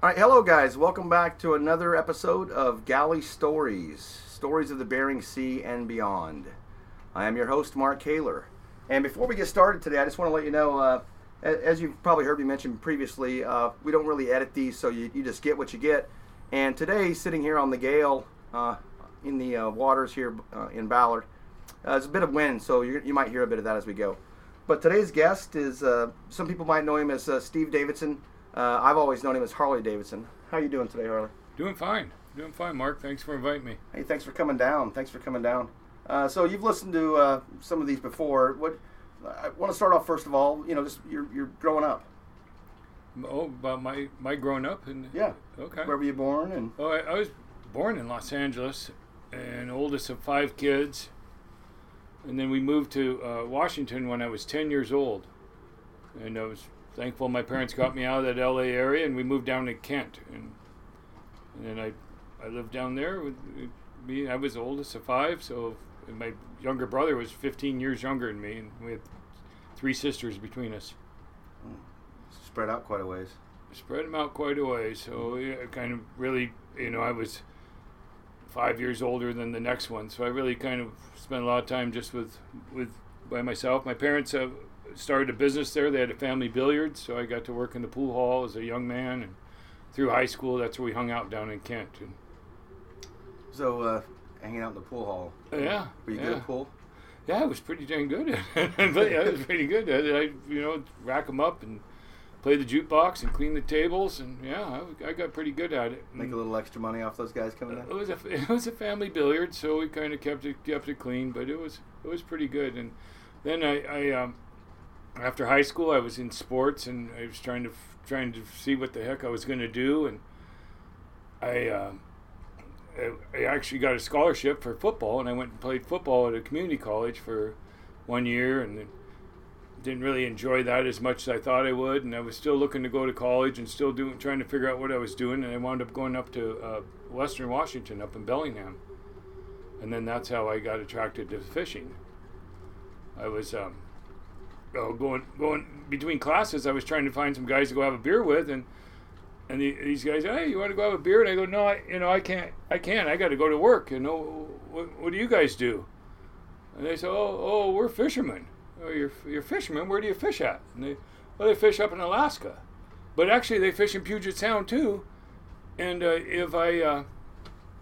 All right, hello guys. Welcome back to another episode of Galley Stories, stories of the Bering Sea and beyond. I am your host, Mark Kaler. And before we get started today, I just want to let you know, uh, as you've probably heard me mention previously, uh, we don't really edit these, so you, you just get what you get. And today, sitting here on the gale uh, in the uh, waters here uh, in Ballard, uh, there's a bit of wind, so you might hear a bit of that as we go. But today's guest is, some people might know him as Steve Davidson. Uh, I've always known him as Harley Davidson. How are you doing today, Harley? Doing fine. Doing fine, Mark. Thanks for inviting me. Hey, thanks for coming down. Thanks for coming down. Uh, so you've listened to uh, some of these before. What I want to start off first of all, you know, just you're, you're growing up. Oh, about my my growing up and Yeah. Okay. Where were you born? And Oh, I, I was born in Los Angeles, and oldest of five kids. And then we moved to uh, Washington when I was 10 years old. And I was thankful my parents got me out of that LA area, and we moved down to Kent. And, and then I, I lived down there with me. I was the oldest of five, so and my younger brother was 15 years younger than me, and we had three sisters between us. Hmm. spread out quite a ways. spread them out quite a way. So yeah, kind of really, you know, I was five years older than the next one, so I really kind of spent a lot of time just with with by myself. My parents have started a business there. They had a family billiards, so I got to work in the pool hall as a young man, and through high school, that's where we hung out down in Kent. And So uh, hanging out in the pool hall. yeah, Were you yeah. good at pool? Yeah, I was pretty dang good it. but yeah, I was pretty good it. I, you know, rack them up and play the jukebox and clean the tables, and yeah, I, I got pretty good at it. Make a little extra money off those guys coming It in. was a it was a family billiard, so we kind of kept it kept it clean, but it was it was pretty good. And then I, I um, after high school, I was in sports, and I was trying to trying to see what the heck I was going to do, and I. I- I actually got a scholarship for football, and I went and played football at a community college for one year, and didn't really enjoy that as much as I thought I would. And I was still looking to go to college and still doing, trying to figure out what I was doing. And I wound up going up to uh, Western Washington, up in Bellingham, and then that's how I got attracted to fishing. I was um, oh, going going between classes. I was trying to find some guys to go have a beer with, and and the, these guys, hey, you want to go have a beer? And I go, no, I, you know, I can't, I can't. I got to go to work. You know, what, what do you guys do? And they say, oh, oh, we're fishermen. Oh, you're, you're fishermen. Where do you fish at? And they, well, they fish up in Alaska, but actually they fish in Puget Sound too. And uh, if I, uh,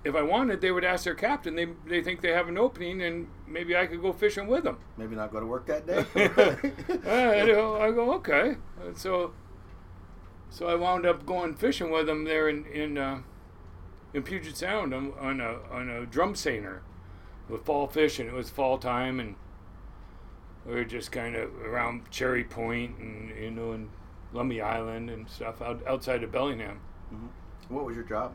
if I wanted, they would ask their captain. They, they think they have an opening, and maybe I could go fishing with them. Maybe not go to work that day. Uh, I, go, I go, okay. And so, so I wound up going fishing with them there in in, uh, in Puget Sound on, on a on a drum seiner with fall fishing. It was fall time, and we were just kind of around Cherry Point and you know and Lummi Island and stuff out, outside of Bellingham. Mm-hmm. what was your job?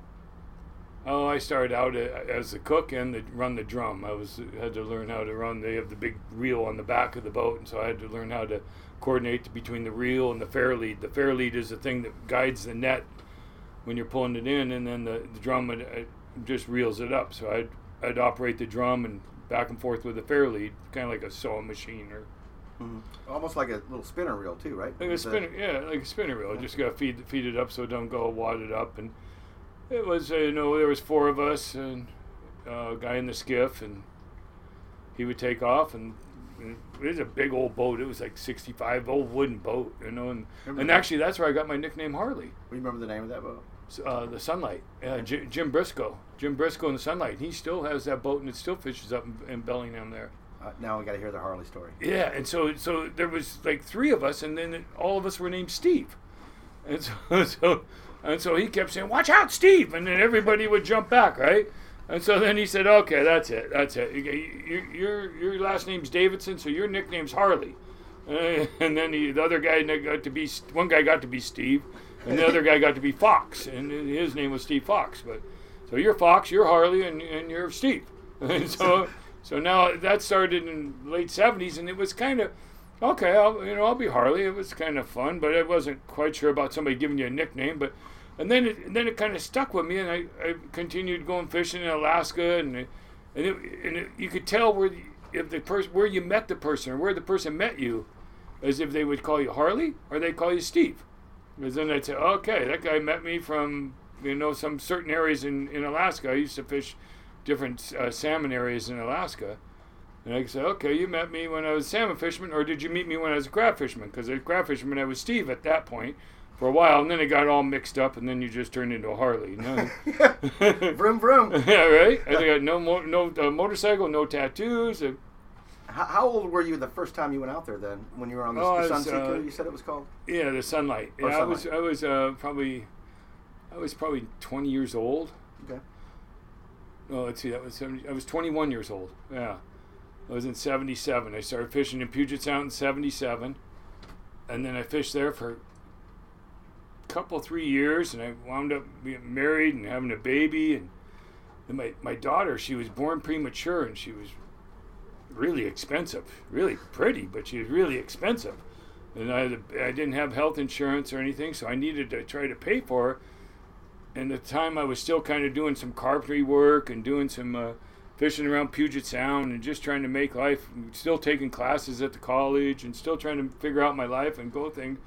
Oh, I started out as a cook and the, run the drum. I was had to learn how to run. They have the big reel on the back of the boat, and so I had to learn how to coordinate between the reel and the fair lead. The fair lead is the thing that guides the net when you're pulling it in, and then the, the drum it, it just reels it up. So I'd I'd operate the drum and back and forth with the fair lead, kind of like a sewing machine or mm-hmm. Almost like a little spinner reel too, right? like a spinner, yeah, like a spinner reel. Just got to feed feed it up so it don't go wadded up. And it was, uh, you know, there was four of us and uh, a guy in the skiff, and he would take off. And, and it was a big old boat. It was like 65, old wooden boat, you know. And Remember and that? actually, that's where I got my nickname Harley. Do you remember the name of that boat? Uh, the Sunlight, uh, J- Jim Briscoe, Jim Briscoe in the Sunlight. He still has that boat, and it still fishes up in, in Bellingham there. Uh, now we got to hear the Harley story. Yeah, and so so there was like three of us, and then all of us were named Steve, and so so and so he kept saying, "Watch out, Steve!" and then everybody would jump back, right? And so then he said, "Okay, that's it, that's it. You- you- Your your last name's Davidson, so your nickname's Harley." And then the, the other guy got to be one guy got to be Steve, and the other guy got to be Fox, and his name was Steve Fox. But so you're Fox, you're Harley, and, and you're Steve. And so so now that started in late '70s, and it was kind of okay. I'll you know I'll be Harley. It was kind of fun, but I wasn't quite sure about somebody giving you a nickname. But and then it, and then it kind of stuck with me, and I, I continued going fishing in Alaska, and and, it, and it, you could tell where the, if the person where you met the person or where the person met you, as if they would call you Harley or they call you Steve. Because then I'd say, okay, that guy met me from you know some certain areas in, in Alaska. I used to fish different uh, salmon areas in Alaska. And I said, okay, you met me when I was a salmon fisherman, or did you meet me when I was a crab fisherman? Because as a crab fisherman, I was Steve at that point for a while, and then it got all mixed up, and then you just turned into a Harley. No. vroom vroom. yeah, right. I got no mo- no uh, motorcycle, no tattoos. Uh, How, how old were you the first time you went out there? Then, when you were on the, Oh, the Sunseeker, uh, you said it was called. yeah, the sunlight. Oh, Yeah, I was I was uh, probably I was probably 20 years old. Okay. Oh, let's see, that was 70, I was 21 years old. Yeah. I was in 77. I started fishing in Puget Sound in 77. And then I fished there for a couple, three years. And I wound up being married and having a baby. And my, my daughter, she was born premature and she was really expensive. Really pretty, but she was really expensive. And I, I didn't have health insurance or anything, so I needed to try to pay for her and at the time I was still kind of doing some carpentry work and doing some uh, fishing around Puget Sound and just trying to make life. Still taking classes at the college and still trying to figure out my life and go things.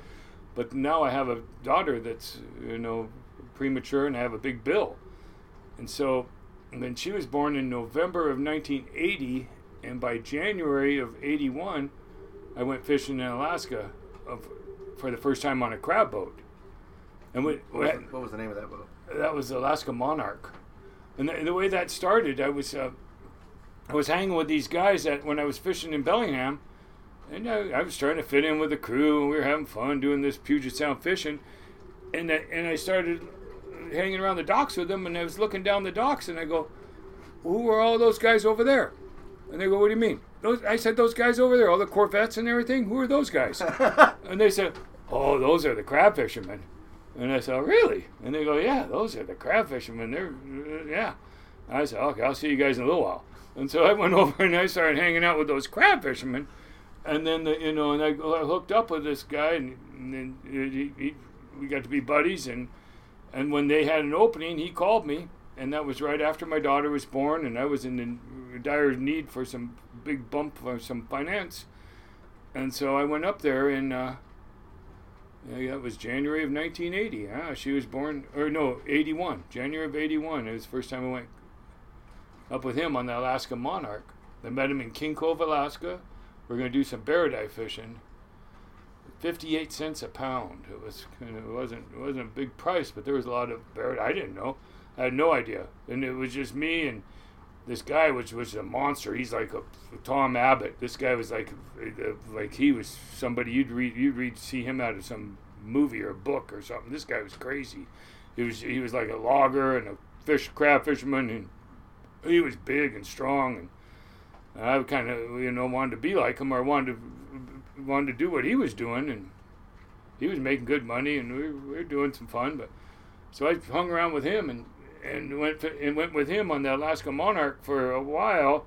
But now I have a daughter that's you know premature and I have a big bill, and so and then she was born in November of 1980, and by January of 81, I went fishing in Alaska of, for the first time on a crab boat. And we, What was, the, what was the name of that boat? that was Alaska Monarch, and the, the way that started, I was uh, I was hanging with these guys that when I was fishing in Bellingham, and I, I was trying to fit in with the crew, and we were having fun doing this Puget Sound fishing, and I, and I started hanging around the docks with them, and I was looking down the docks, and I go, "Who are all those guys over there?" And they go, "What do you mean?" Those, I said, "Those guys over there, all the Corvettes and everything. Who are those guys?" and they said, "Oh, those are the crab fishermen." And I said, "Really?" And they go, "Yeah, those are the crab fishermen. They're uh, yeah." I said, "Okay, I'll see you guys in a little while." And so I went over and I started hanging out with those crab fishermen, and then the, you know, and I, I hooked up with this guy, and, and then he, he, we got to be buddies, and and when they had an opening, he called me, and that was right after my daughter was born, and I was in dire need for some big bump for some finance, and so I went up there and. Uh, yeah, that was January of 1980. Ah, she was born, or no, 81. January of 81. It was the first time I went up with him on the Alaska Monarch. They met him in King Cove, Alaska. We are going to do some bairdi fishing. 58 cents a pound. It was it wasn't it wasn't a big price, but there was a lot of bairdi. I didn't know. I had no idea. And it was just me and this guy, which was a monster. He's like a Tom Abbott. This guy was like, like he was somebody you'd read, you'd read, see him out of some movie or book or something. This guy was crazy. He was, he was like a logger and a fish, crab fisherman, and he was big and strong. And I kind of, you know, wanted to be like him, or wanted to, wanted to do what he was doing, and he was making good money, and we, we were doing some fun. But so I hung around with him and and went and went with him on the Alaska Monarch for a while,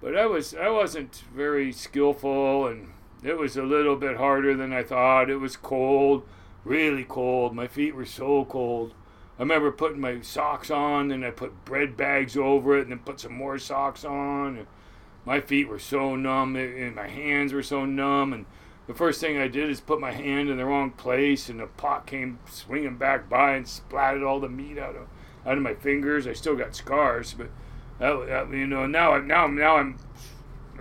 but I was I wasn't very skillful and it was a little bit harder than I thought. It was cold, really cold. My feet were so cold. I remember putting my socks on and I put bread bags over it and then put some more socks on. And my feet were so numb and my hands were so numb and the first thing I did is put my hand in the wrong place and the pot came swinging back by and splatted all the meat out of out of my fingers. I still got scars, but that, that, you know now I'm now now I'm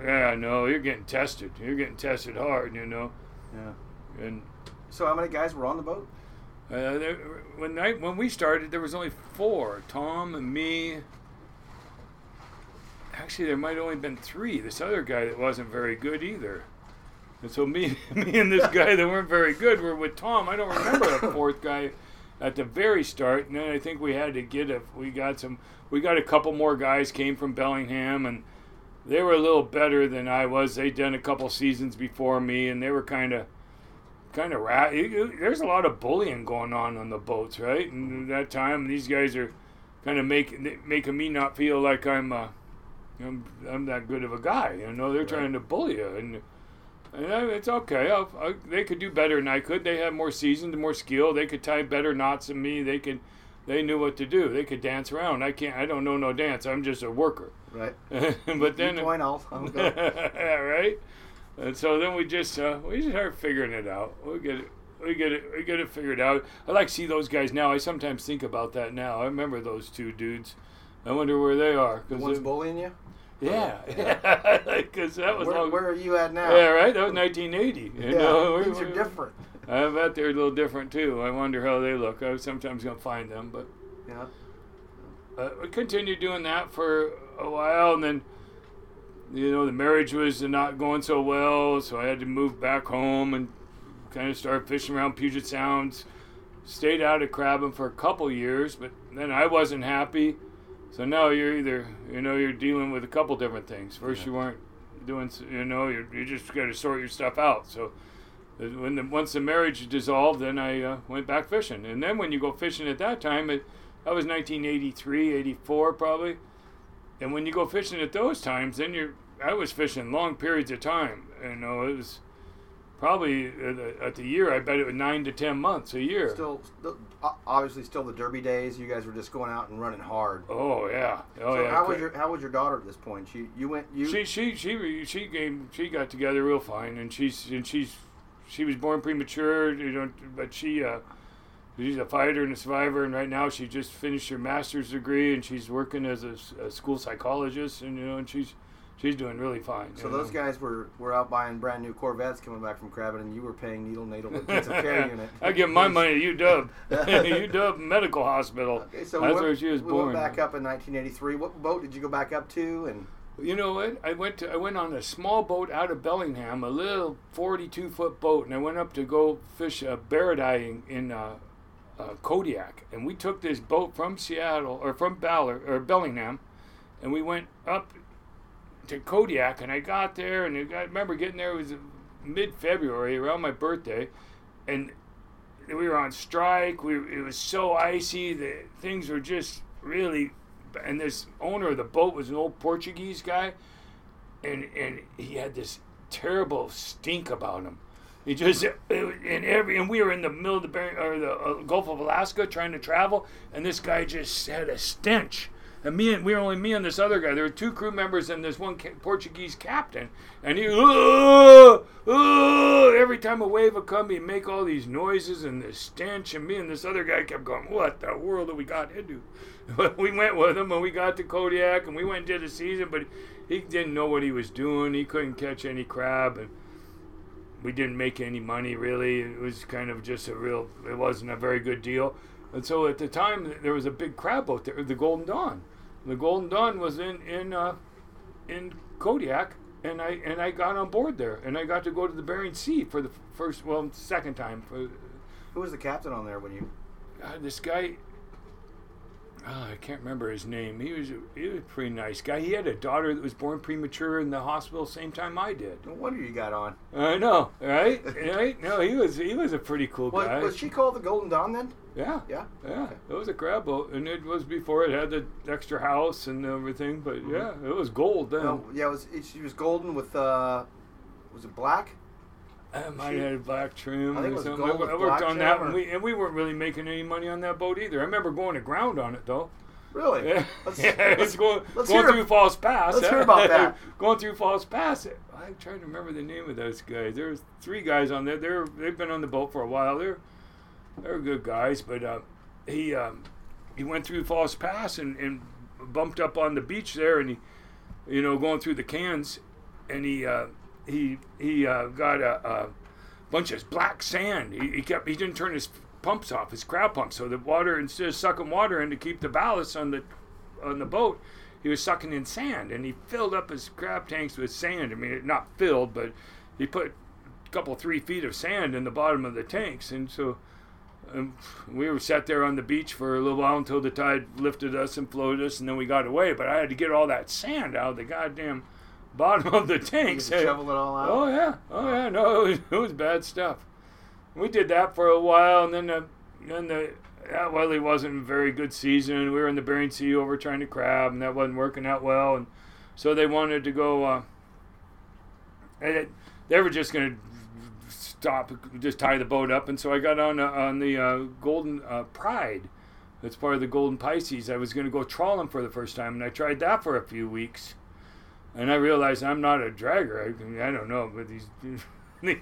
yeah no you're getting tested. You're getting tested hard, you know. Yeah. And So how many guys were on the boat? Uh, when I when we started, there was only four: Tom and me. Actually, there might have only been three. This other guy that wasn't very good either. And so me, me and this guy that weren't very good were with Tom. I don't remember a fourth guy at the very start, and then I think we had to get a. We got some. We got a couple more guys came from Bellingham, and they were a little better than I was. They'd done a couple seasons before me, and they were kind of, kind of rat. There's a lot of bullying going on on the boats, right? And at that time, these guys are kind of making making me not feel like I'm. Uh, I'm, I'm that good of a guy, you know. They're Right. trying to bully you, and and I- it's okay. I'll, I, they could do better than I could. They had more seasoned, more skill. They could tie better knots than me. They could, they knew what to do. They could dance around. I can't. I don't know no dance. I'm just a worker. Right. but then, you point, I'll, I'll go. yeah, right. And so then we just uh, we just started figuring it out. We get it. we get it we get it figured out. I like to see those guys now. I sometimes think about that now. I remember those two dudes. I wonder where they are. The one's bullying you. Yeah, because that was where, long. where are you at now? Yeah, right. That was 1980. You yeah, know, things are different. I bet they're a little different too. I wonder how they look. I was sometimes gonna find them, but Yeah. uh, we continued doing that for a while, and then you know the marriage was not going so well, so I had to move back home and kind of start fishing around Puget Sounds. Stayed out of crabbing for a couple years, but then I wasn't happy. So now you're either you know you're dealing with a couple different things. First Yeah. you weren't doing you know you you just got to sort your stuff out. So uh, when the, once the marriage dissolved, then I uh, went back fishing. And then when you go fishing at that time, it that was 1983, 84 probably. And when you go fishing at those times, then you're I was fishing long periods of time. You know, it was probably at the, at the year. I bet it was nine to ten months a year. Still, still, obviously, still the Derby days. You guys were just going out and running hard. oh yeah, oh so yeah. how was your How was your daughter at this point? She, you went, you. She she she she came she got together real fine, and she's and she's she was born premature, you know, but she uh, she's a fighter and a survivor, and right now she just finished her master's degree, and she's working as a, a school psychologist, and you know, and she's she's doing really fine. so those know. guys were, were out buying brand new Corvettes coming back from crabbing, and you were paying needle needle intensive care unit. I give my money to UW, UW Medical Hospital. Okay, so That's we went, where she was we born. went back up in 1983. What boat did you go back up to? And You know what? I went to I went on a small boat out of Bellingham, a little 42 foot boat, and I went up to go fish a bairdi in, in uh, uh, Kodiak, and we took this boat from Seattle or from Ballard or Bellingham, and we went up to Kodiak, and I got there, and I remember getting there it was mid February around my birthday, and we were on strike. We it was so icy that things were just really. And this owner of the boat was an old Portuguese guy, and and he had this terrible stink about him. He just and every and we were in the middle of the or the uh, Gulf of Alaska trying to travel, and this guy just had a stench. And me and we were only me and this other guy. There were two crew members and this one ca- Portuguese captain. And he, every time a wave would come, he'd make all these noises and this stench. And me and this other guy kept going, "What the world have we got into?" we went with him and we got to Kodiak and we went and did season, but he didn't know what he was doing. He couldn't catch any crab and we didn't make any money really. It was kind of just a real. It wasn't a very good deal. And so at the time there was a big crab boat there, the Golden Dawn. The Golden Dawn was in in uh, in Kodiak, and I and I got on board there, and I got to go to the Bering Sea for the first, well, second time. For who was the captain on there when you? uh, this guy. Oh, I can't remember his name. He was a, he was a pretty nice guy. He had a daughter that was born premature in the hospital same time I did. No wonder you got on. I know, right? right? No, he was he was a pretty cool Was, guy. was she called the Golden Dawn then? yeah, Yeah. yeah. Okay. It was a crab boat, and it was before it had the extra house and everything. But Mm-hmm. yeah, it was gold then. No, yeah, it was it, she was golden with uh, was it black? I might have had black trim I think it or something. I, I worked on that, and we and we weren't really making any money on that boat either. I remember going to ground on it though. Really? Yeah, Let's, yeah let's, going, let's going hear- through False Pass. let's hear about that. going through False Pass. I'm trying to remember the name of those guys. There's three guys on there. They're they've been on the boat for a while. They're they're good guys, but uh, he um, he went through False Pass and, and bumped up on the beach there, and he you know going through the cans, and he uh, he he uh, got a, a bunch of black sand. He, he kept he didn't turn his pumps off, his crab pumps, so the water instead of sucking water in to keep the ballast on the on the boat, he was sucking in sand, and he filled up his crab tanks with sand. I mean, not filled, but he put a couple three feet of sand in the bottom of the tanks, and so. Um, we were sat there on the beach for a little while until the tide lifted us and floated us, and then we got away. But I had to get all that sand out of the goddamn bottom of the you tanks. shovel it all out. Oh yeah, oh yeah. No, it was, it was bad stuff. We did that for a while, and then the then the that really wasn't a very good season. We were in the Bering Sea over trying to crab, and that wasn't working out well. And so they wanted to go. Uh, and it, they were just going to stop, just tie the boat up, and so I got on uh, on the uh, Golden uh, Pride. That's part of the Golden Pisces. I was going to go trawling for the first time, and I tried that for a few weeks and I realized I'm not a dragger. I, I don't know, but these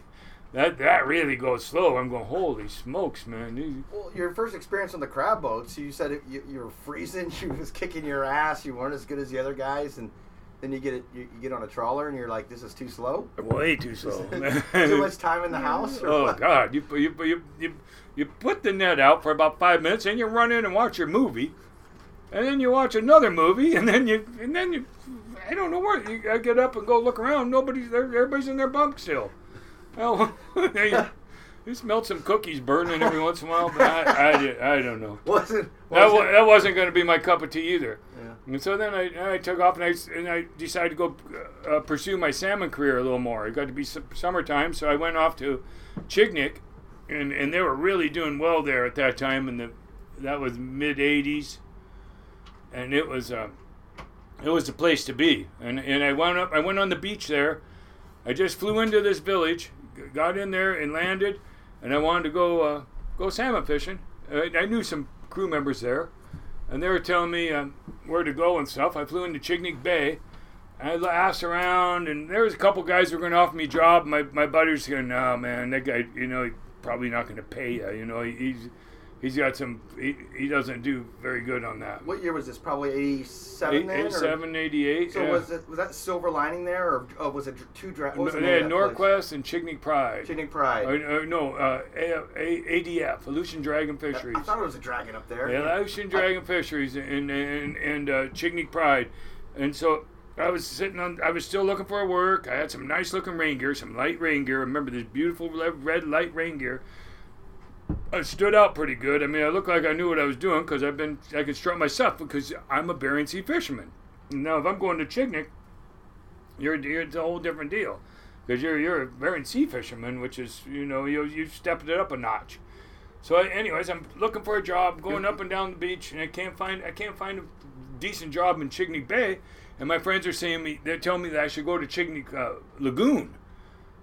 that that really goes slow. I'm going, holy smokes, man! Well, your first experience on the crab boats, you said it, you, you were freezing. She was kicking your ass. You weren't as good as the other guys, and then you get it. You, you get on a trawler, and you're like, "This is too slow. Way too slow. too much time in the house." Oh what? God! You, you you you you put the net out for about five minutes, and you run in and watch your movie, and then you watch another movie, and then you and then you I don't know where you I get up and go look around. Nobody's there. Everybody's in their bunk still. Well, they, you smelled some cookies burning every once in a while, but I I, I don't know. Wasn't That, wasn't- wa- that wasn't going to be my cup of tea either. Yeah. And so then I, I took off and I, and I decided to go uh, pursue my salmon career a little more. It got to be su- summertime, so I went off to Chignik, and, and they were really doing well there at that time. And the that was mid '80s, and it was uh, it was the place to be. And and I went up. I went on the beach there. I just flew into this village, got in there and landed, and I wanted to go uh, go salmon fishing. I, I knew some crew members there, and they were telling me um, where to go and stuff. I flew into Chignik Bay. And I asked around, and there was a couple guys who were going to offer me a job. My my buddy was going, "No, man, that guy, you know, probably not going to pay you. You know, he, he's he's got some. He, he doesn't do very good on that. What year was this? Probably eighty-seven Eight, then. or- 88. So yeah. was it was that silver lining there, or oh, was it two dra- what No, they had that place? Norquest and Chignik Pride. Chignik Pride. Uh, uh, no, uh, A, A, ADF, Aleutian Dragon Fisheries. I thought it was a dragon up there. Yeah, Ocean Dragon Fisheries and and and uh, Chignik Pride, and so I was sitting on. I was still looking for work. I had some nice looking rain gear, some light rain gear. Remember this beautiful red light rain gear. I stood out pretty good. I mean, I looked like I knew what I was doing because I've been. I can strut myself because I'm a Bering Sea fisherman. Now, if I'm going to Chignik, you're, you're it's a whole different deal because you're you're a Bering Sea fisherman, which is you know you you stepped it up a notch. So, anyways, I'm looking for a job, going up and down the beach, and I can't find I can't find a decent job in Chignik Bay. And my friends are saying me, they're telling me that I should go to Chignik uh, Lagoon.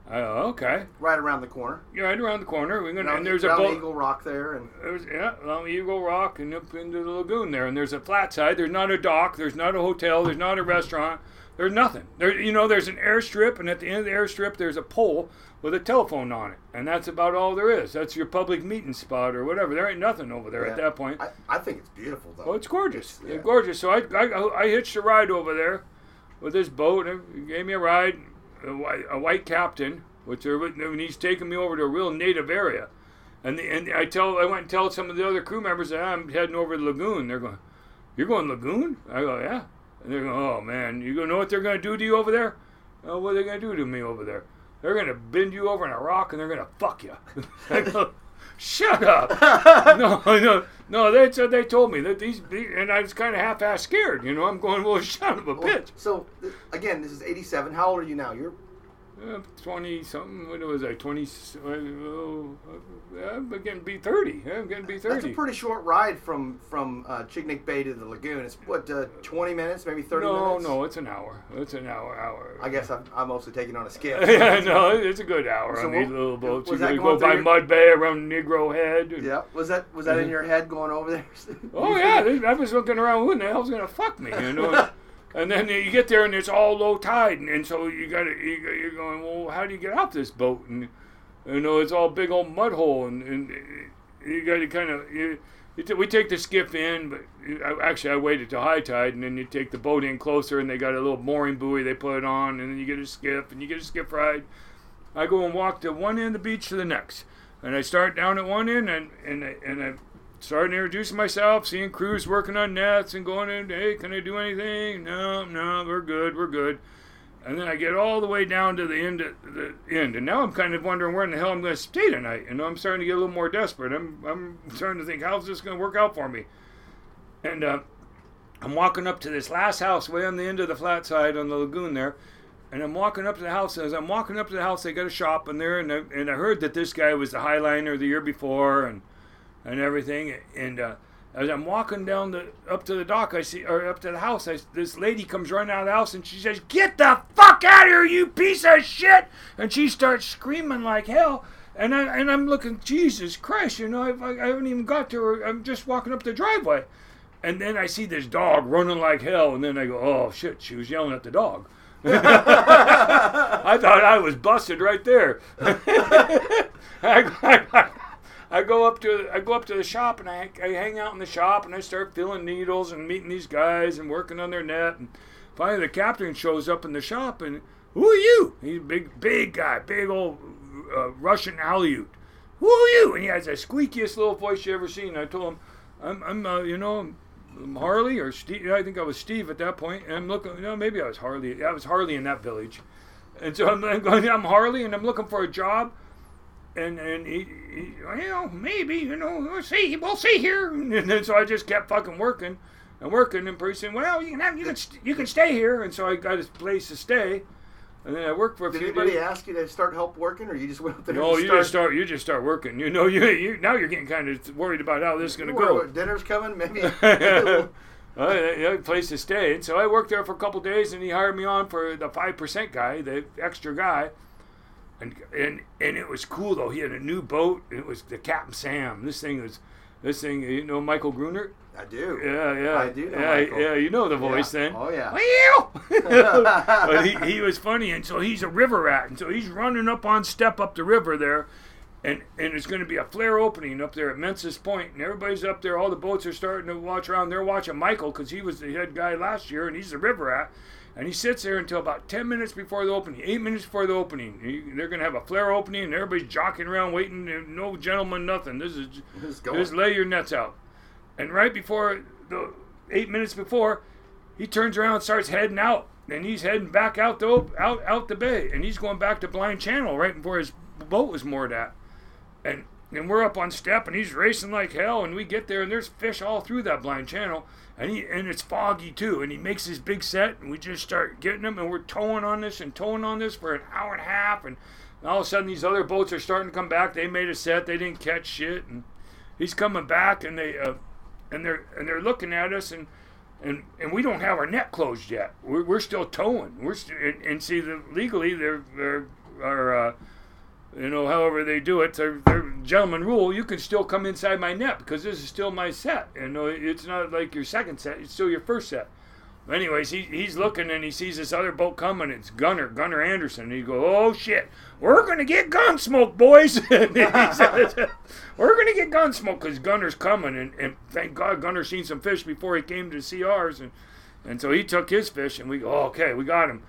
Go, okay, right around the corner. you're right around the corner. We're gonna, and there's a boat. Eagle Rock there, and There's yeah, Long Eagle Rock and up into the lagoon there, and there's a flat side. There's not a dock. There's not a hotel. There's not a restaurant. There's nothing. There, you know, there's an airstrip, and at the end of the airstrip, there's a pole with a telephone on it, and that's about all there is. That's your public meeting spot or whatever. There ain't nothing over there Yeah. at that point. I, I think it's beautiful though. Oh, it's gorgeous. It's- yeah. It's gorgeous. So I, I, I hitched a ride over there with this boat. And he gave me a ride, a white, a white captain, which are, and he's taking me over to a real native area. And the, and I tell I went and tell some of the other crew members that I'm heading over to the lagoon. They're going, "You're going lagoon?" I go, "Yeah." And they're going, "Oh man, you know what they're gonna do to you over there?" Oh, what are they gonna do to me over there? They're gonna bend you over in a rock and they're gonna fuck you. I go, Shut up! no, no, no. That's what they told me that these, and I was kind of half-ass scared. You know, I'm going, well, shut up a bitch. So again, this is '87. How old are you now? You're Uh, Twenty something. What was I? Twenty. Oh, I'm getting to be thirty. I'm getting to be 30. that's a pretty short ride from from uh, Chignik Bay to the lagoon. It's what uh, 20 minutes, maybe 30 No, minutes. no, it's an hour. It's an hour. Hour. I guess I'm, I'm mostly taking on a skiff. yeah, no, it's a good hour So on these little boats. You gotta go by through Mud Bay around Negro Head. and- Yeah. Was that was that in your head going over there? Oh yeah, I was looking around. Who in the hell's gonna fuck me? You know. And then you get there and it's all low tide, and, and so you got you're going. Well, how do you get out this boat? And you know it's all big old mud hole, and, and you got to kind of. You, you t- we take the skiff in, but I, actually I waited till high tide, and then you take the boat in closer, and they got a little mooring buoy they put it on, and then you get a skiff, and you get a skiff ride. I go and walk to one end of the beach to the next, and I start down at one end, and and I, and I started introducing myself, seeing crews working on nets, and going in. Hey, can I do anything? No, no, we're good, we're good. And then I get all the way down to the end, the end, and now I'm kind of wondering where in the hell I'm going to stay tonight. And I'm starting to get a little more desperate. I'm I'm starting to think, how's this going to work out for me? And uh, I'm walking up to this last house way on the end of the flat side on the lagoon there. And I'm walking up to the house. As I'm walking up to the house, they got a shop in there, and I, and I heard that this guy was the Highliner the year before, and and everything. And uh, as I'm walking down the up to the dock, I see or up to the house. I, this lady comes running out of the house, and she says, "Get the fuck out of here, you piece of shit!" And she starts screaming like hell. And I and I'm looking, Jesus Christ, you know, I, I haven't even got to her. I'm just walking up the driveway. And then I see this dog running like hell, and then I go, oh shit, she was yelling at the dog. I thought I was busted right there. I, I, I go up to I go up to the shop and I, I hang out in the shop and I start filling needles and meeting these guys and working on their net and finally the captain shows up in the shop and who are you? He's a big big guy, big old uh, Russian Aleut. Who are you? And he has the squeakiest little voice you ever seen. I told him, I'm, I'm uh, you know, Harley or Steve. I think I was Steve at that point. And I'm looking, you know, maybe I was Harley. I was Harley in that village. And so I'm, I'm going, I'm Harley and I'm looking for a job and and he, he, you know maybe you know we'll see we'll see here and then so I just kept fucking working and working and pretty soon well you can have you can st- you can stay here and so I got a place to stay and then I worked for a Did few anybody days. ask you to start help working, or you just went up there? No, you just start you just start working. You know you, you now you're getting kind of worried about how this is going to go. Dinner's coming, maybe. uh, place to stay. And so I worked there for a couple days, and he hired me on for the five percent guy, the extra guy. And and and it was cool though. He had a new boat. It was the Captain Sam. This thing was, this thing. You know Michael Gruner? I do. Yeah, yeah. I do know yeah, Michael. yeah. You know the voice Yeah. then. Oh yeah. Well, but he, he was funny, and so he's a river rat, and so he's running up on step up the river there, and and it's going to be a flare opening up there at Mensa's Point, and everybody's up there. All the boats are starting to watch around. They're watching Michael because he was the head guy last year, and he's the river rat. And he sits there until about 10 minutes before the opening, 8 minutes before the opening. He, they're going to have a flare opening, and everybody's jockeying around waiting. No gentleman, nothing. This is Just just lay your nets out. And right before the eight minutes before, he turns around and starts heading out, and he's heading back out the op- out out the bay, and he's going back to Blind Channel right before his boat was moored at. And and we're up on step, and he's racing like hell, and we get there, and there's fish all through that Blind Channel, and he and it's foggy too, and he makes his big set, and we just start getting them, and we're towing on this and towing on this for an hour and a half, and all of a sudden these other boats are starting to come back. They made a set, they didn't catch shit, and he's coming back, and they uh, and they're and they're looking at us and and and we don't have our net closed yet. We're, we're still towing. We're st- and, and see the legally they're they're are uh, you know however they do it. They're gentleman rule. You can still come inside my net because this is still my set. You know it's not like your second set. It's still your first set. Anyways, he, he's looking and he sees this other boat coming. It's Gunner, Gunner Anderson. And he goes, "Oh shit, we're gonna get gun smoke, boys." Says, "We're gonna get gun smoke because Gunner's coming." And, and thank God, Gunner seen some fish before he came to see ours, and and so he took his fish, and we go, oh, "Okay, we got him."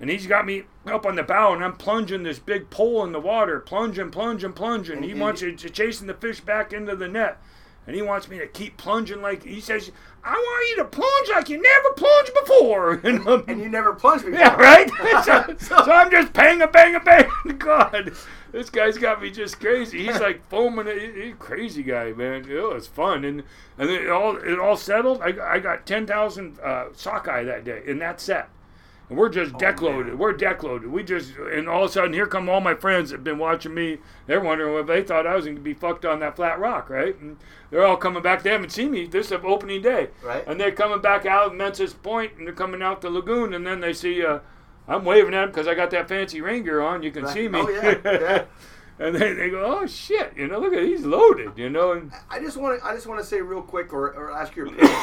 And he's got me up on the bow, and I'm plunging this big pole in the water, plunging, plunging, plunging. And he you- wants to chasing the fish back into the net. And he wants me to keep plunging like he says, I want you to plunge like you never plunged before. And I'm- and you never plunged before. yeah, right? so, so I'm just bang a bang a bang. God, this guy's got me just crazy. He's like foaming. He- He's a crazy guy, man. It was fun, and and then it all it all settled. I, I got ten thousand uh, sockeye that day in that set. And we're just deck man. loaded. We're deck loaded. We just and all of a sudden here come all my friends that've been watching me. They're wondering if they thought I was going to be fucked on that flat rock, right? And they're all coming back. They haven't seen me. This is opening day, Right. And they're coming back out of Mensa's Point, and they're coming out the lagoon, and then they see uh, I'm waving at them because I got that fancy rain gear on. You can Right. see me. Oh, yeah, yeah. and they, they go, oh shit, you know, look at he's loaded, you know. And I just want to I just want to say real quick, or, or ask your opinion.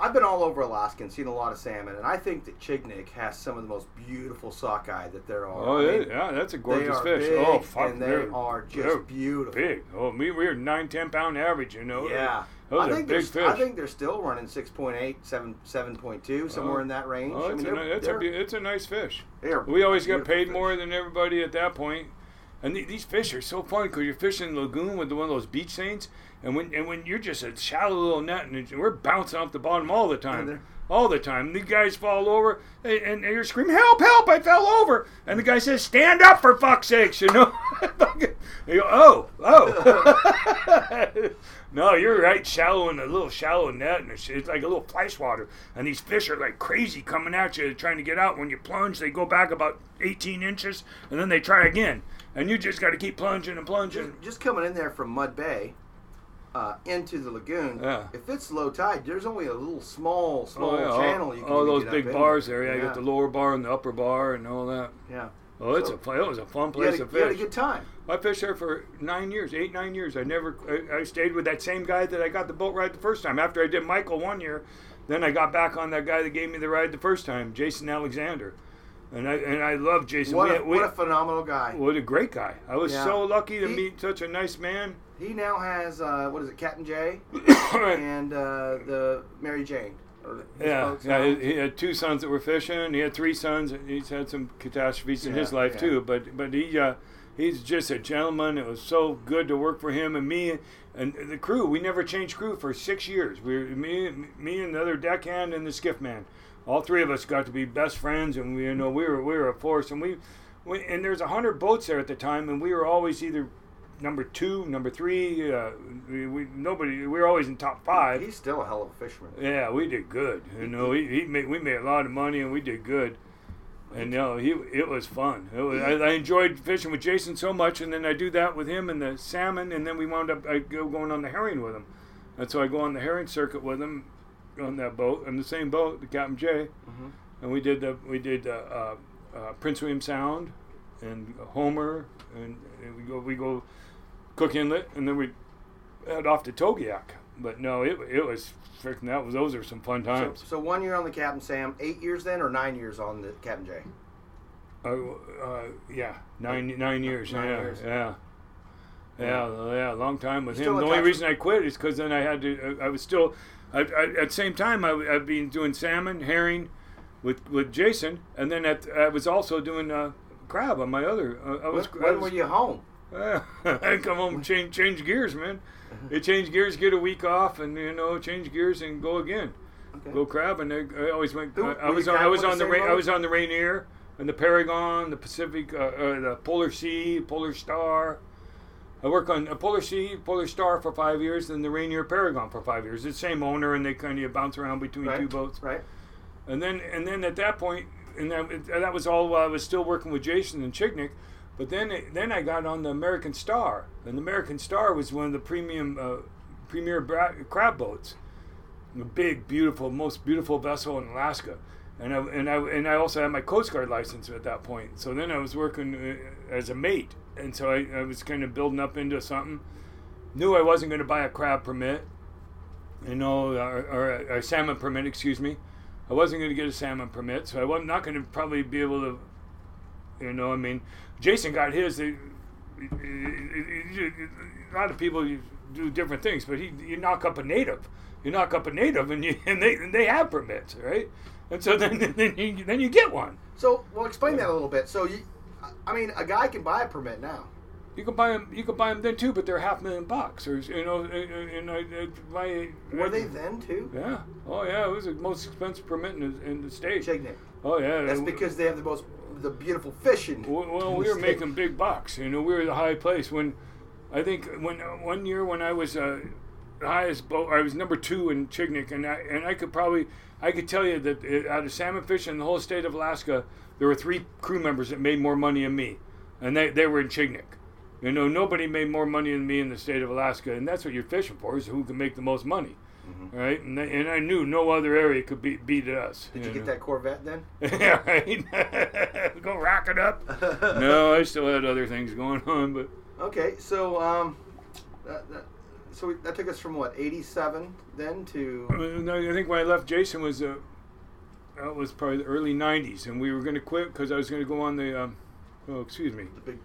I've been all over Alaska and seen a lot of salmon, and I think that Chignik has some of the most beautiful sockeye that there are. oh I yeah, mean, yeah, that's a gorgeous are fish. oh fuck, and they they're- just beautiful. big. Oh, me, we're nine, ten pound average, you know. Yeah, those I are think big they're, fish. I think they're still running 6.8, 7, 7.2, somewhere Oh. in that range. Oh, I it's, mean, a, ni- it's, a, it's a nice fish. We always get beautiful paid fish. more than everybody at that point. And the- these fish are so fun because you're fishing in the lagoon with one of those beach seines, and when and when you're just a shallow little net and we're bouncing off the bottom all the time, all the time. The guys fall over and, and you're screaming, "Help! Help! I fell over!" And the guy says, "Stand up for fuck's sakes!" You know. you go, "Oh, oh." no, you're right. Shallow in a little shallow net, and it's, it's like a little fly water. And these fish are like crazy coming at you, trying to get out. When you plunge, they go back about 18 inches, and then they try again. And you just got to keep plunging and plunging. just, just coming in there from Mud Bay uh, into the lagoon. Yeah. If it's low tide, there's only a little small, small Oh, yeah, all- channel you can all those big in. bars there. Yeah, you got the lower bar and the upper bar and all that. Yeah. Oh, it's So- a fun- it was a fun place a, to you had a good time. I fished there for nine years, eight nine years. I never, I, I stayed with that same guy that I got the boat ride the first time. After I did Michael one year, then I got back on that guy that gave me the ride the first time, Jason Alexander. And I and I love Jason. What We- a, we- what a phenomenal guy. what a great guy! I was Yeah. so lucky to He- meet such a nice man. He now has uh, what is it, Captain J and uh, the Mary Jane. Yeah, yeah. He, he had two sons that were fishing. He had three sons. He's had some catastrophes in his life yeah. too. But but he uh, he's just a gentleman. It was so good to work for him and me and the crew. We never changed crew for six years. We me me and the other deckhand and the skiff man. All three of us got to be best friends, and we you know we were we were a force. And we, we and there's a hundred boats there at the time, and we were always either number two, number three. Uh, we, we nobody. We were always in top five. He's still a hell of a fisherman. Yeah, we did good. You know, he, he made we made a lot of money and we did good. And you know, he it was fun. It was, I, I enjoyed fishing with Jason so much, and then I do that with him and the salmon, and then we wound up I go going on the herring with him, and so I go on the herring circuit with him on that boat, on the same boat, the Captain J, Mhm. and we did the we did uh, uh, uh, Prince William Sound and Homer, and, and we go we go Cook Inlet, and then we head off to Togiak. But no, it it was freaking that was those are some fun times. so one year on the Captain Sam, eight years then, or nine years on the Captain J. Uh, uh, yeah, nine nine years. Nine yeah, years. yeah. Yeah, yeah, a long time with Still him. The only reason I quit is because then I had to. I, I was still, I, I, at the same time, I, I've been doing salmon, herring, with with Jason, and then at, I was also doing uh, crab on my other. Uh, I When, was. I when was were you home? I come home and change change gears, man. You change gears, get a week off, and you know change gears and go again. Okay. Go crab, and I, I always went. Who- I, I was on. I was on the the. Ra- I was on the Rainier and the Paragon, the Pacific, uh, uh, the Polar Sea, Polar Star. I worked on a Polar Sea, Polar Star for five years, and the Rainier Paragon for five years. It's the same owner, and they kind of bounce around between Right. two boats. Right. And then and then at that point, and that, and that was all while I was still working with Jason and Chignik. But then then I got on the American Star, and the American Star was one of the premium uh, premier bra- crab boats, a big, beautiful, most beautiful vessel in Alaska. And I, and I and I also had my Coast Guard license at that point. So then I was working uh, as a mate, and so I, I was kind of building up into something. Knew I wasn't going to buy a crab permit, you know, or, or a, salmon permit, excuse me. I wasn't going to get a salmon permit, so I was not going to probably be able to, you know, I mean, Jason got his. A lot of people do different things, but he, you knock up a native, you knock up a native, and you and they and they have permits, right? And so then then you, then you get one. So, well, explain that a little bit. So, you, I mean, a guy can buy a permit now. You can buy them. You can buy them then too, but they're half million bucks, or you know, and I, buy. Were they then too? Yeah. Oh yeah, it was the most expensive permit in the, in the state. Chignik. Oh yeah. That's it- because they have the most, the beautiful fishing. Well, well, we were state. making big bucks. You know, we were the high place when, I think when uh, one year when I was uh, the highest boat, I was number two in Chignik, and I and I could probably I could tell you that uh, out of salmon fishing in the whole state of Alaska, there were three crew members that made more money than me, and they they were in Chignik. You know, nobody made more money than me in the state of Alaska, and that's what you're fishing for is who can make the most money, Mm-hmm. right? And, they, and I knew no other area could beat beat us. Did you know. get that Corvette then? yeah, right. Go rock it up. no, I still had other things going on, but Okay, so um, that, that, so we, that took us from what '87 then to I think when I left Jason was uh, that was probably the early '90s, and we were going to quit because I was going to go on the. Um, oh, excuse me. the big.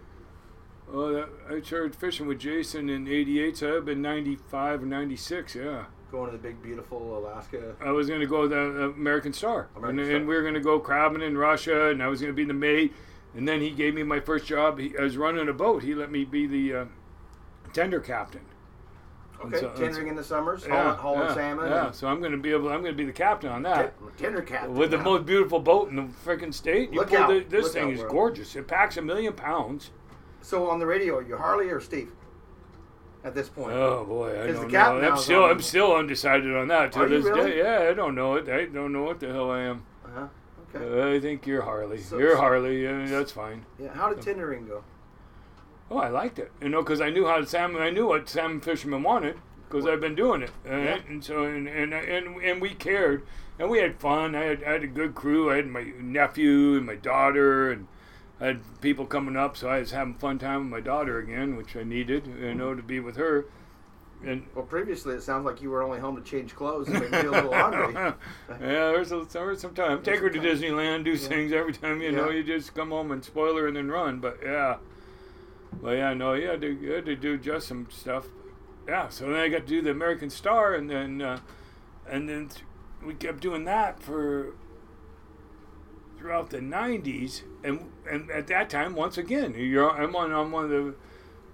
Oh, that, I started fishing with Jason in '88, so I've been '95 or '96. Yeah, Going to the big beautiful Alaska. I was going to go to the American Star, American and, Star. and we were going to go crabbing in Russia, and I was going to be the mate. And then he gave me my first job. He, I was running a boat. He let me be the uh, tender captain. Okay, so- tendering in the summers, Yeah, hauling, yeah, salmon. Yeah, and so I'm going to be able. I'm going to be the captain on that. ten- tender captain. With the now. most beautiful boat in the freaking state. You Look out. the- this Look thing out, is bro. gorgeous. It packs a million pounds. So on the radio, are you Harley or Steve? At this point. Oh boy, I the don't know. I'm still, I'm still undecided on that to this really? day. Yeah, I don't know it. I don't know what the hell I am. Uh-huh. Okay. Uh, I think you're Harley. So- you're so- Harley. Yeah, that's fine. yeah. How did tendering go? Oh, I liked it. You know, because I knew how to salmon. I knew what Sam Fisherman wanted because I've been doing it. Uh, Yeah. And so, and, and and and we cared, and we had fun. I had, I had a good crew. I had my nephew and my daughter, and I had people coming up. So I was having fun time with my daughter again, which I needed. You know, to be with her. and Well, previously it sounds like you were only home to change clothes and maybe do a little laundry. yeah, there's, a, there's some time. Take her to Disneyland, do Yeah. things every time you know. You just come home and spoil her and then run. But yeah, but yeah, no, you had to, had to do just some stuff. Yeah, so then I got to do the American Star, and then uh, and then th- we kept doing that for throughout the '90s, and and at that time, once again, you're I'm on on one of the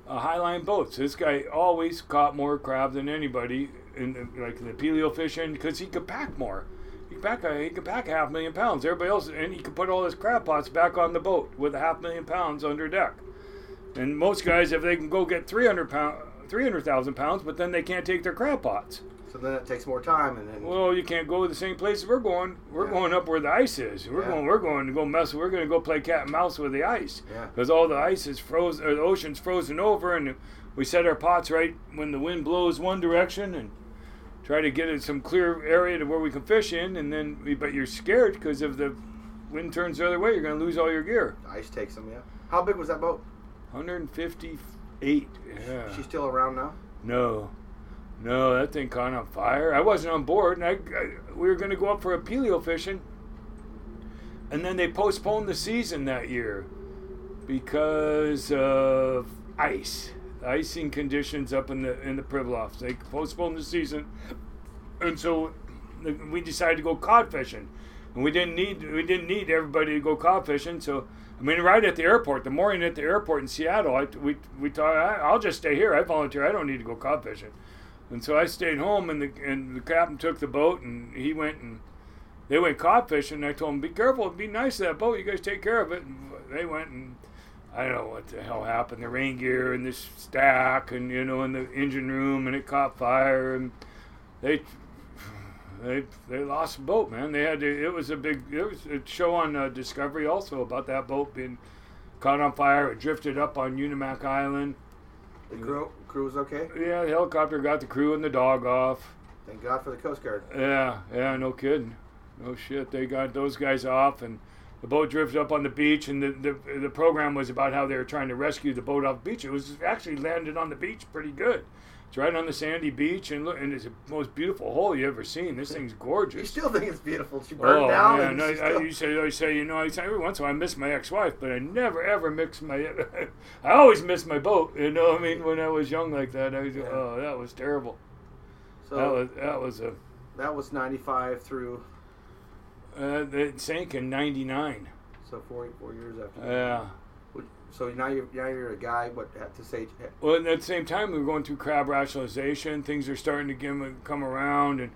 uh, highline boats. This guy always caught more crab than anybody in the, like the opilio fishing because he could pack more. He could pack a, he could pack a half million pounds. Everybody else, and he could put all his crab pots back on the boat with a half million pounds under deck. And most guys, if they can go get 300 pound, 300,000 pounds, but then they can't take their crab pots. So then it takes more time, and then Well, you can't go to the same places we're going. We're Yeah. going up where the ice is. We're Yeah. going. We're going to go mess. We're going to go play cat and mouse with the ice yeah, because all the ice is frozen, or the ocean's frozen over, and we set our pots right when the wind blows one direction, and try to get in some clear area to where we can fish in, and then we, but you're scared because if the wind turns the other way, you're going to lose all your gear. ice takes them. Yeah. How big was that boat? 158. Yeah. She's still around now. No, no, that thing caught on fire. I wasn't on board, and I, I we were going to go up for opilio fishing, and then they postponed the season that year because of ice, icing conditions up in the in the Pribilofs. They postponed the season, and so we decided to go cod fishing, and we didn't need we didn't need everybody to go cod fishing. So I mean, right at the airport, the morning at the airport in Seattle, I, we we thought I, I'll just stay here. I volunteer. I don't need to go cod fishing, and so I stayed home. And the and the captain took the boat, and he went and they went cod fishing. And I told him, be careful, be nice to that boat. You guys take care of it. And they went and. I don't know what the hell happened. The rain gear and this stack, and you know, in the engine room, and it caught fire, and they they they lost the boat, man. They had to. It was a big. It was a show on uh, Discovery also about that boat being caught on fire. It drifted up on Unimak Island. The crew, crew was okay. Yeah, the helicopter got the crew and the dog off. Thank God for the Coast Guard. Yeah, yeah, no kidding. No shit. They got those guys off, and the boat drifted up on the beach. And the, the the program was about how they were trying to rescue the boat off the beach. It was actually landed on the beach pretty good. It's right on the sandy beach, and look, and it's the most beautiful hole you ever seen. This thing's gorgeous. You still think it's beautiful? She burned Oh down. man, and I, still- you say, I say, you know, I say every once in a while I miss my ex-wife, but I never ever mix my. I always miss my boat. You know, what I mean, when I was young like that, I was, Yeah. oh, that was terrible. so that was that was a. that was '95 through Uh, it sank in '99. so four four years after. Yeah. So now you're now you're a guy. What at this age? Well, at the same time, we were going through crab rationalization. Things are starting to give, come around, and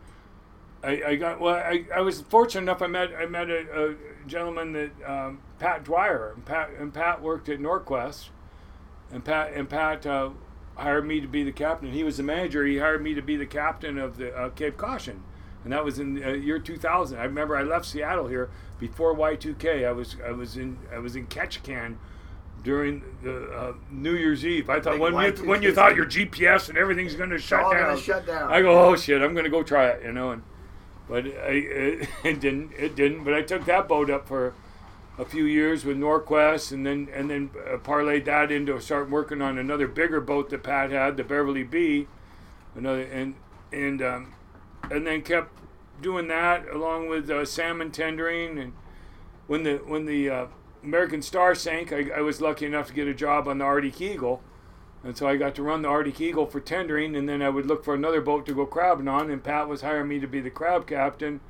I, I got well. I, I was fortunate enough. I met I met a, a gentleman that um, Pat Dwyer and Pat and Pat worked at Norquest, and Pat and Pat uh, hired me to be the captain. He was the manager. He hired me to be the captain of the uh, Cape Caution, and that was in uh, year 2000. I remember I left Seattle here before Y2K. I was I was in I was in Ketchikan during the uh, New Year's Eve. I thought Big when you when you thought your GPS and everything's going to shut all down. shut down. I go, oh shit, I'm going to go try it, you know. And but I, it, it didn't. It didn't. But I took that boat up for a few years with Norquest, and then and then uh, parlayed that into start working on another bigger boat that Pat had, the Beverly B, another and and um, and then kept doing that along with uh, salmon tendering. And when the when the uh, American Star sank, I, I was lucky enough to get a job on the Arctic Eagle. And so I got to run the Arctic Eagle for tendering, and then I would look for another boat to go crabbing on. And Pat was hiring me to be the crab captain.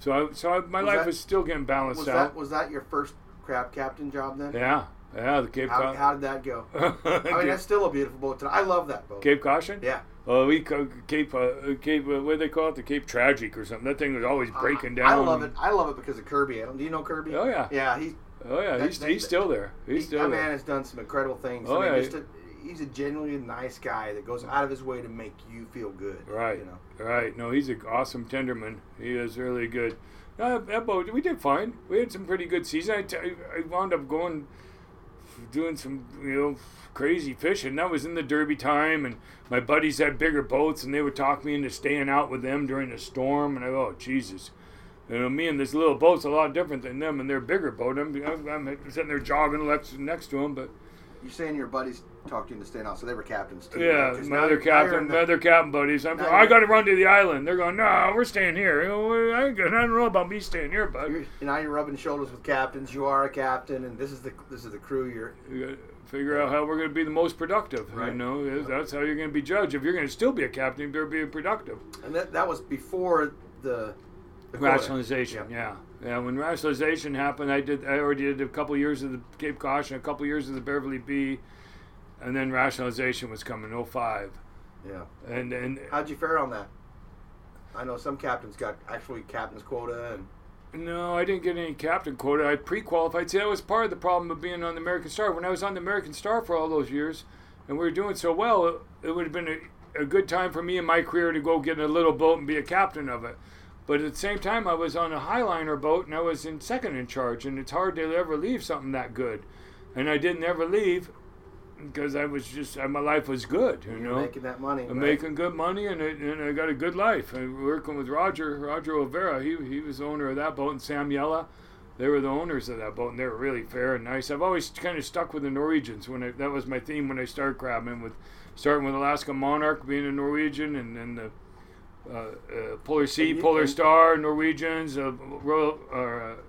So, I, so I, my Was life that- was still getting balanced Was out. that was that your first crab captain job then? Yeah, yeah, the Cape How, Cod. how did that go? I mean, that's still a beautiful boat. I love that boat. Cape Caution. Yeah. Oh, we Cape uh, Cape. Uh, what do they call it? The Cape Tragic or something. That thing was always breaking I, down. I love it. I love it because of Kirby. Do you know Kirby? Oh, yeah. Yeah, he. Oh yeah, That- he's, that- he's still there. He's he- still that there. man has done some incredible things. Oh, I mean, yeah. just a, he's a genuinely nice guy that goes out of his way to make you feel good. Right. You know. Right. No, he's an awesome tenderman. He is really good. Uh, that boat, we did fine. We had some pretty good season. I, t- I wound up going, doing some, you know, crazy fishing. That was in the Derby time, and my buddies had bigger boats, and they would talk me into staying out with them during the storm. And I go, oh, Jesus. You know, me and this little boat's a lot different than them and their bigger boat. I'm, I'm, I'm sitting there jogging next, next to them, but you're saying your buddies talked you into staying on, so they were captains too. Yeah, right? my other you're- now you're captain, in my other captain buddies. I'm, I got to run to the island. They're going, no, we're staying here. I, ain't I don't know about me staying here, bud. You're, now you're rubbing shoulders with captains. You are a captain, and this is the this is the crew. You're You figure out how we're going to be the most productive. Right. You know, that's how you're going to be judged. If you're going to still be a captain, you better be productive. and that that was before the, Rationalization, yeah. yeah. When rationalization happened, I did. I already did a couple years of the Cape Caution, a couple years of the Beverly B, and then rationalization was coming. 05. Yeah. and and How'd you fare on that? I know some captains got actually captain's quota, and No, I didn't get any captain quota. I pre-qualified. See, that was part of the problem of being on the American Star. When I was on the American Star for all those years, and we were doing so well, it, it would have been a, a good time for me in my career to go get in a little boat and be a captain of it. But at the same time, I was on a Highliner boat and I was in second in charge, and it's hard to ever leave something that good. And I didn't ever leave because I was just my life was good, you you're know. making that money. I'm right? making good money and, it, and I got a good life. And working with Roger, Roger O'Vera, he, he was the owner of that boat, and Sam Yella, they were the owners of that boat, and they were really fair and nice. I've always kind of stuck with the Norwegians. When I, that was my theme when I started crabbing, with starting with Alaska Monarch, being a Norwegian, and then the uh, uh, Polar Sea, you- Polar Star, Norwegians, uh, Royal, uh,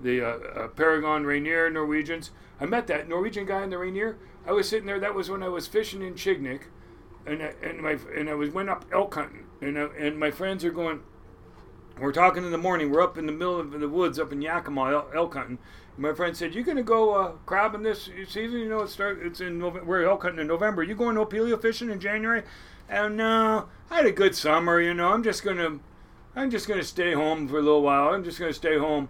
the uh, uh, Paragon Rainier Norwegians. I met that Norwegian guy in the Rainier. I was sitting there. That was when I was fishing in Chignik, and I, and my and I was went up elk hunting, and I, and my friends are going. We're talking in the morning. We're up in the middle of the woods up in Yakima elk hunting. My friend said, "You gonna go uh, crabbing this season? You know, it start. It's in November. We're elk hunting in November. You going opilio fishing in January?" And no, I had a good summer. You know, I'm just gonna, I'm just gonna stay home for a little while. I'm just gonna stay home.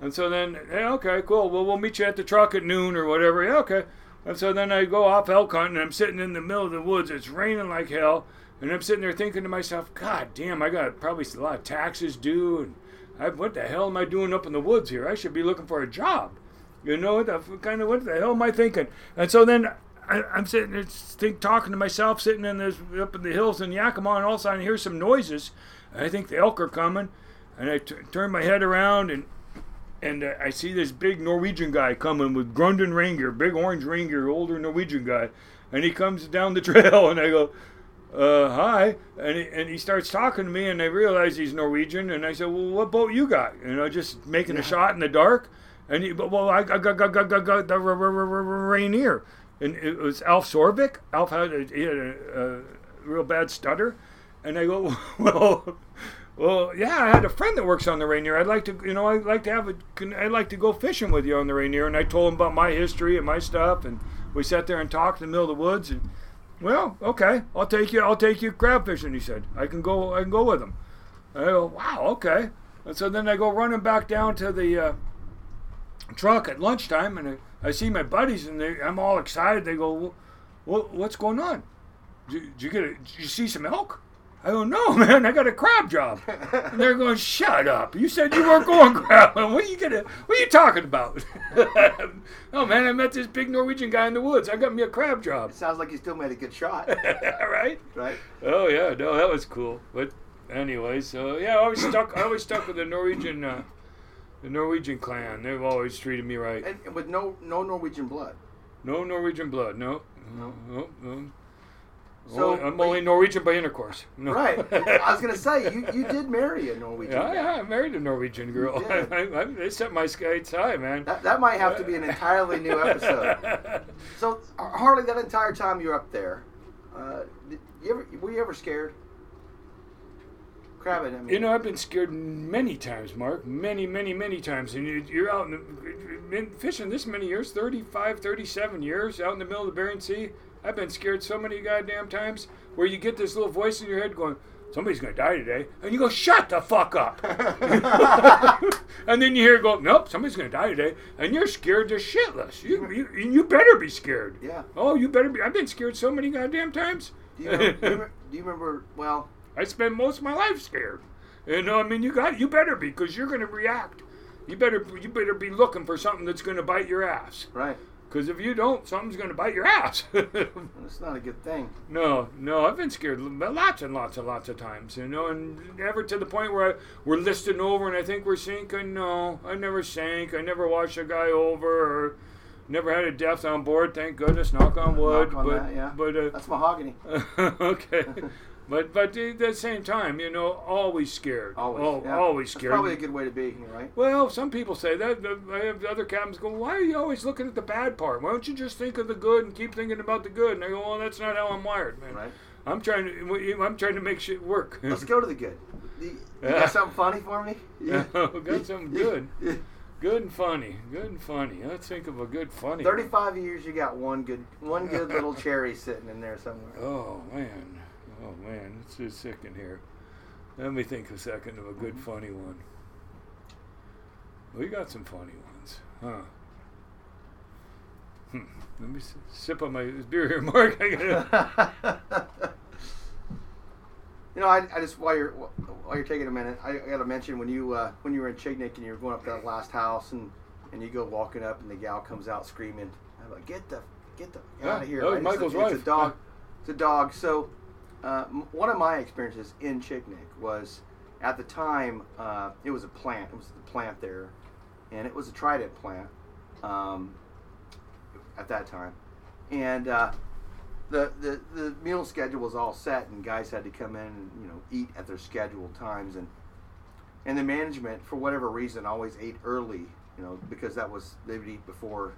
And so then, yeah, okay, cool. Well, we'll meet you at the truck at noon or whatever. Yeah, okay. And so then I go off elk hunting. And I'm sitting in the middle of the woods. It's raining like hell. And I'm sitting there thinking to myself, God damn, I got probably a lot of taxes due. And I, what the hell am I doing up in the woods here? I should be looking for a job. You know, what the, kind of what the hell am I thinking? And so then I, I'm sitting there think, talking to myself, sitting in this up in the hills in Yakima, and all of a sudden I hear some noises. And I think the elk are coming. And I t- turn my head around and and uh, I see this big Norwegian guy coming with Grunden Ranger, big orange Ranger, older Norwegian guy, and he comes down the trail, and I go, uh, "Hi," and he, and he starts talking to me, and I realize he's Norwegian, and I said, "Well, what boat you got?" You know, just making a shot in the dark, and he, but well, I got got got got got, got the Rainier, and it was Alf Sorvik. Alf had a, he had a, a real bad stutter, and I go, "Well." Well, yeah, I had a friend that works on the Rainier. I'd like to, you know, I'd like to have a, I'd like to go fishing with you on the Rainier. And I told him about my history and my stuff, and we sat there and talked in the middle of the woods. And well, okay, I'll take you, I'll take you crab fishing. He said, I can go, I can go with him. And I go, wow, okay. And so then I go running back down to the uh, truck at lunchtime, and I, I see my buddies, and they, I'm all excited. They go, what, what's going on? Did, did you get, a, did you see some elk? I go, no, man, I got a crab job. And they're going, shut up. You said you weren't going crabbing. What are you gonna? What are you talking about? oh man, I met this big Norwegian guy in the woods. I got me a crab job. It sounds like you still made a good shot, right? right? Oh yeah, no, that was cool. But anyway, so yeah, I always stuck. I always stuck with the Norwegian, uh, the Norwegian clan. They've always treated me right. And, with no no Norwegian blood. No Norwegian blood. No, no, no. no. So Only- I'm only Norwegian by intercourse. No. right. I was gonna say you, you did marry a Norwegian. Yeah, yeah, I married a Norwegian girl. I. I, I, they set my skates high, man. That, that might have to be an entirely new episode. So Harley, that entire time you were up there, uh, did you ever were you ever scared? Crabbing, I mean. You know, I've been scared many times, Mark. Many, many, many times. And you, you're out in the, been fishing this many years 35, 37 years out in the middle of the Bering Sea. I've been scared so many goddamn times where you get this little voice in your head going, somebody's going to die today. And you go, shut the fuck up. and then you hear it go, nope, somebody's going to die today. And you're scared to shitless. You, you, you better be scared. Yeah. Oh, you better be. I've been scared so many goddamn times. Do you, remember, do, you remember, do you remember? Well, I spend most of my life scared. And I mean, you got you better be because you're going to react. You better you better be looking for something that's going to bite your ass. right. Because if you don't, something's going to bite your ass. That's not a good thing. no, no, I've been scared lots and lots and lots of times. You know, and ever to the point where I, we're listing over and I think we're sinking. No, I never sank. I never washed a guy over. Or never had a death on board, thank goodness. Knock on wood. Knock on but that, yeah. but uh, That's mahogany. okay. But but at the same time, you know, always scared. Always. Al- yeah. always That's scared. probably a good way to be, right? Well, some people say that. I have other captains go, "Why are you always looking at the bad part? Why don't you just think of the good and keep thinking about the good?" And I go, "Well, that's not how I'm wired, man. Right. I'm trying to. I'm trying to make shit work. Let's go to the good. You, you got something funny for me? Yeah, got something good. Good and funny. Good and funny. Let's think of a good funny. one. Thirty-five years, you got one good, one good little cherry sitting in there somewhere. Oh man. Oh man. It's just sick in here. Let me think a second of a good Mm-hmm. funny one. We got some funny ones, huh? Hmm. Let me s- sip on my beer here, Mark. You know, I, I just while you're while you're taking a minute, I, I got to mention when you uh, when you were in Chignik and you were going up that last house and and you go walking up and the gal comes out screaming, I'm like, get the get the Yeah, out of here! that was? It's a- Michael's it's, a, wife. dog. It's a dog. So uh, one of my experiences in Chignik was at the time uh, it was a plant. It was the plant there, and it was a Trident plant um, at that time, and. Uh, the, the the meal schedule was all set and guys had to come in and you know eat at their scheduled times and and the management for whatever reason always ate early you know because that was they would eat before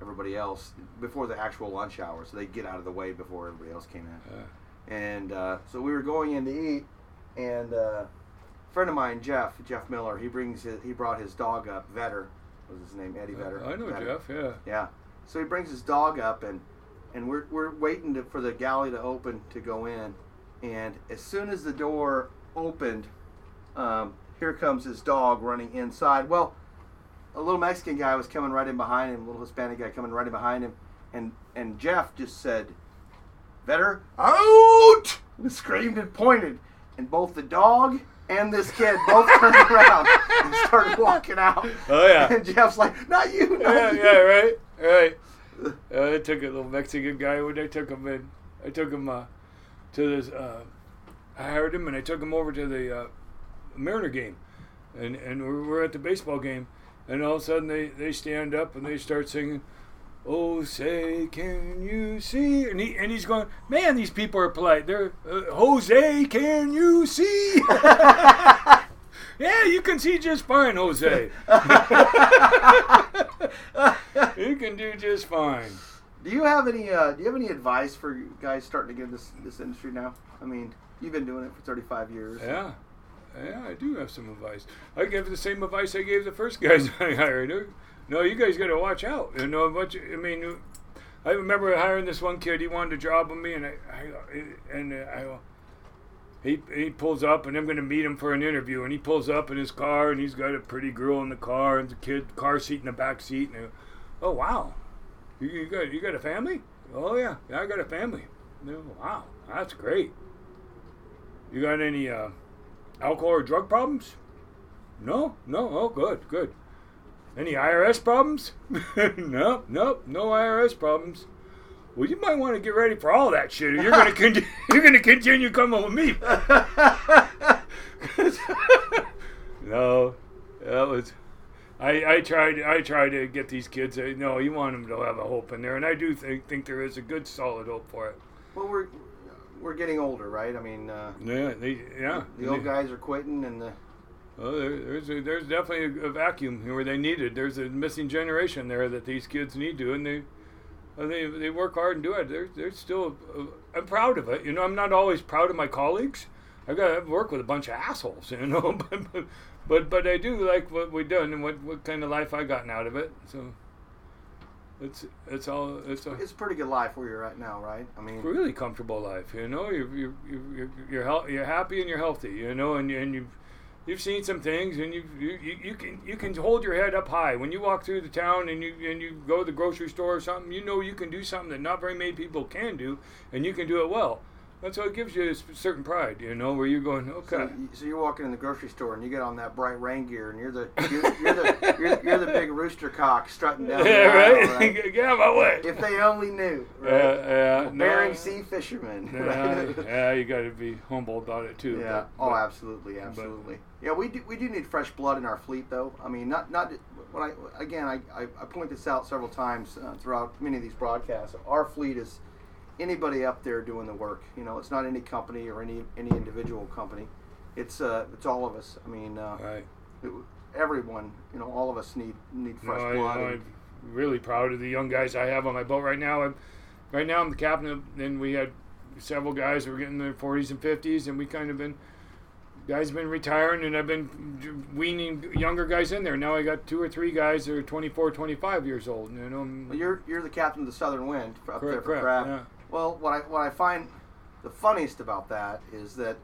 everybody else before the actual lunch hour so they'd get out of the way before everybody else came in Uh, and uh, so we were going in to eat and uh, a friend of mine jeff jeff miller he brings his, he brought his dog up vetter was his name eddie vetter I know Vetter. Jeff. Yeah. Yeah. So he brings his dog up and and we're we're waiting to, for the galley to open to go in, and as soon as the door opened, um, here comes his dog running inside. Well, a little Mexican guy was coming right in behind him, a little Hispanic guy coming right in behind him, and and Jeff just said, "Vetter out!" and screamed and pointed, and both the dog. And this kid both turned around and started walking out. Oh yeah. And Jeff's like, "Not you, not yeah, you." yeah, right, right. Uh, I took a little Mexican guy when I took him in. I took him uh, to this. Uh, I hired him and I took him over to the uh, Mariner game, and and we're, we're at the baseball game, and all of a sudden they they stand up and they start singing. Oh, say, can you see? And he and he's going, man, these people are polite. They're uh, Jose, can you see? yeah, you can see just fine, Jose. you can do just fine. Do you have any? Uh, do you have any advice for guys starting to get in this this industry now? I mean, you've been doing it for 35 years. Yeah. Yeah, I do have some advice. I give the same advice I gave the first guys I hired. No, you guys got to watch out. You know what? I mean, I remember hiring this one kid. He wanted a job with me, and I, I and I, he he pulls up, and I'm going to meet him for an interview. And he pulls up in his car, and he's got a pretty girl in the car, and the kid car seat in the back seat. And I oh wow, you, you got you got a family? Oh yeah, yeah, I got a family. Wow, that's great. You got any uh, alcohol or drug problems? No, no. Oh, good, good. Any IRS problems? no, no, no IRS problems. Well, you might want to get ready for all that shit. You're gonna con- you're gonna continue coming with me. no, that was. I, I tried I tried to get these kids. uh, No, you want them to have a hope in there, and I do think think there is a good solid hope for it. Well, we're we're getting older, right? I mean, uh, Yeah, they, yeah. the old guys are quitting, and the Well, there, there's a, there's definitely a, a vacuum where they need it. There's a missing generation there that these kids need to, and they uh, they they work hard and do it. They're they're still. Uh, I'm proud of it. You know, I'm not always proud of my colleagues. I've got to work with a bunch of assholes. You know, but but but, but I do like what we've done and what, what kind of life I've gotten out of it. So it's it's all it's a it's a pretty good life where you're at now, right? I mean, really comfortable life. You know, you're you're you're you're, you're happy and you're healthy. You know, and and you've you've seen some things, and you you, you can you can hold your head up high when you walk through the town and you and you go to the grocery store or something. You know, you can do something that not very many people can do, and you can do it well. That's what it gives you a certain pride. You know, where you're going, okay. So, so you're walking in the grocery store and you get on that bright rain gear and you're the you're, you're the you're, you're the big rooster cock strutting down the yeah, aisle, right. right? Get out of my way. If they only knew, Yeah, right? yeah. no. Bering Sea fishermen. Yeah, right? yeah, you got to be humble about it too. Yeah. but- oh, but- absolutely, absolutely. yeah, we do we do need fresh blood in our fleet, though. I mean, not not when I again I, I, I point this out several times uh, throughout many of these broadcasts. Our fleet is anybody up there doing the work. You know, it's not any company or any any individual company. It's uh, it's all of us. I mean, uh, Right. it, everyone. You know, all of us need need No, fresh I, blood. I'm really proud of the young guys I have on my boat right now. I'm, right now, I'm the captain. Of, then we had several guys who were getting in their 40s and 50s, and we kind of been guys been retiring, and I've been weaning younger guys in there. Now I got two or three guys that are 24, 25 years old. You know, well, you're you're the captain of the Southern Wind up there for correct, crab. Well, what I what I find the funniest about that is that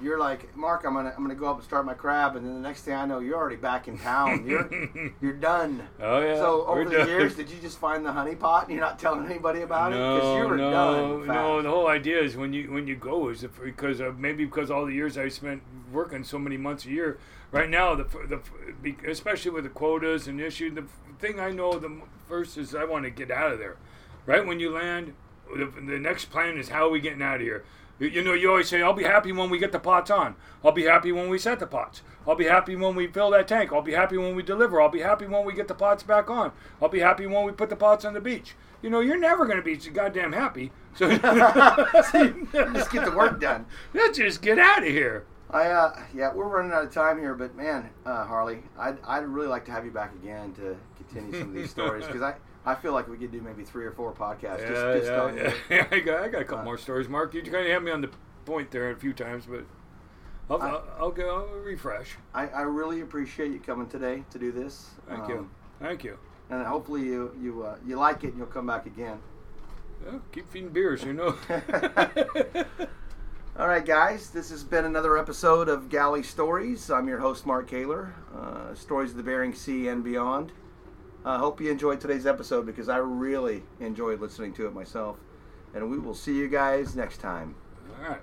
you're like Mark. I'm gonna I'm gonna go up and start my crab, and then the next thing I know, you're already back in town. You're you're done. oh yeah. so over the done. years, did you just find the honey pot and you're not telling anybody about it? No, you were no, done. no. The whole idea is when you when you go is if, because of, maybe because all the years I spent working so many months a year. Right now, the the especially with the quotas and issue, the thing I know the first is I want to get out of there. Right when you land, the, the next plan is how are we getting out of here. You, you know, you always say, "I'll be happy when we get the pots on. I'll be happy when we set the pots. I'll be happy when we fill that tank. I'll be happy when we deliver. I'll be happy when we get the pots back on. I'll be happy when we put the pots on the beach." You know, you're never going to be goddamn happy. So just get the work done. Let's just get out of here. I uh, yeah, we're running out of time here, but man, uh, Harley, I'd, I'd really like to have you back again to continue some of these stories because I, I feel like we could do maybe three or four podcasts. just, Yeah, just yeah, on yeah. I got, I got a couple Uh, more stories, Mark. You kind of had me on the point there a few times, but I'll, I- I'll, I'll go I'll refresh. I, I really appreciate you coming today to do this. Thank Um, you, thank you. And hopefully you you uh, you like it and you'll come back again. Yeah, keep feeding beers, you know. All right, guys, this has been another episode of Galley Stories. I'm your host, Mark Kaler. Uh, stories of the Bering Sea and beyond. I hope you enjoyed today's episode because I really enjoyed listening to it myself. And we will see you guys next time. All right.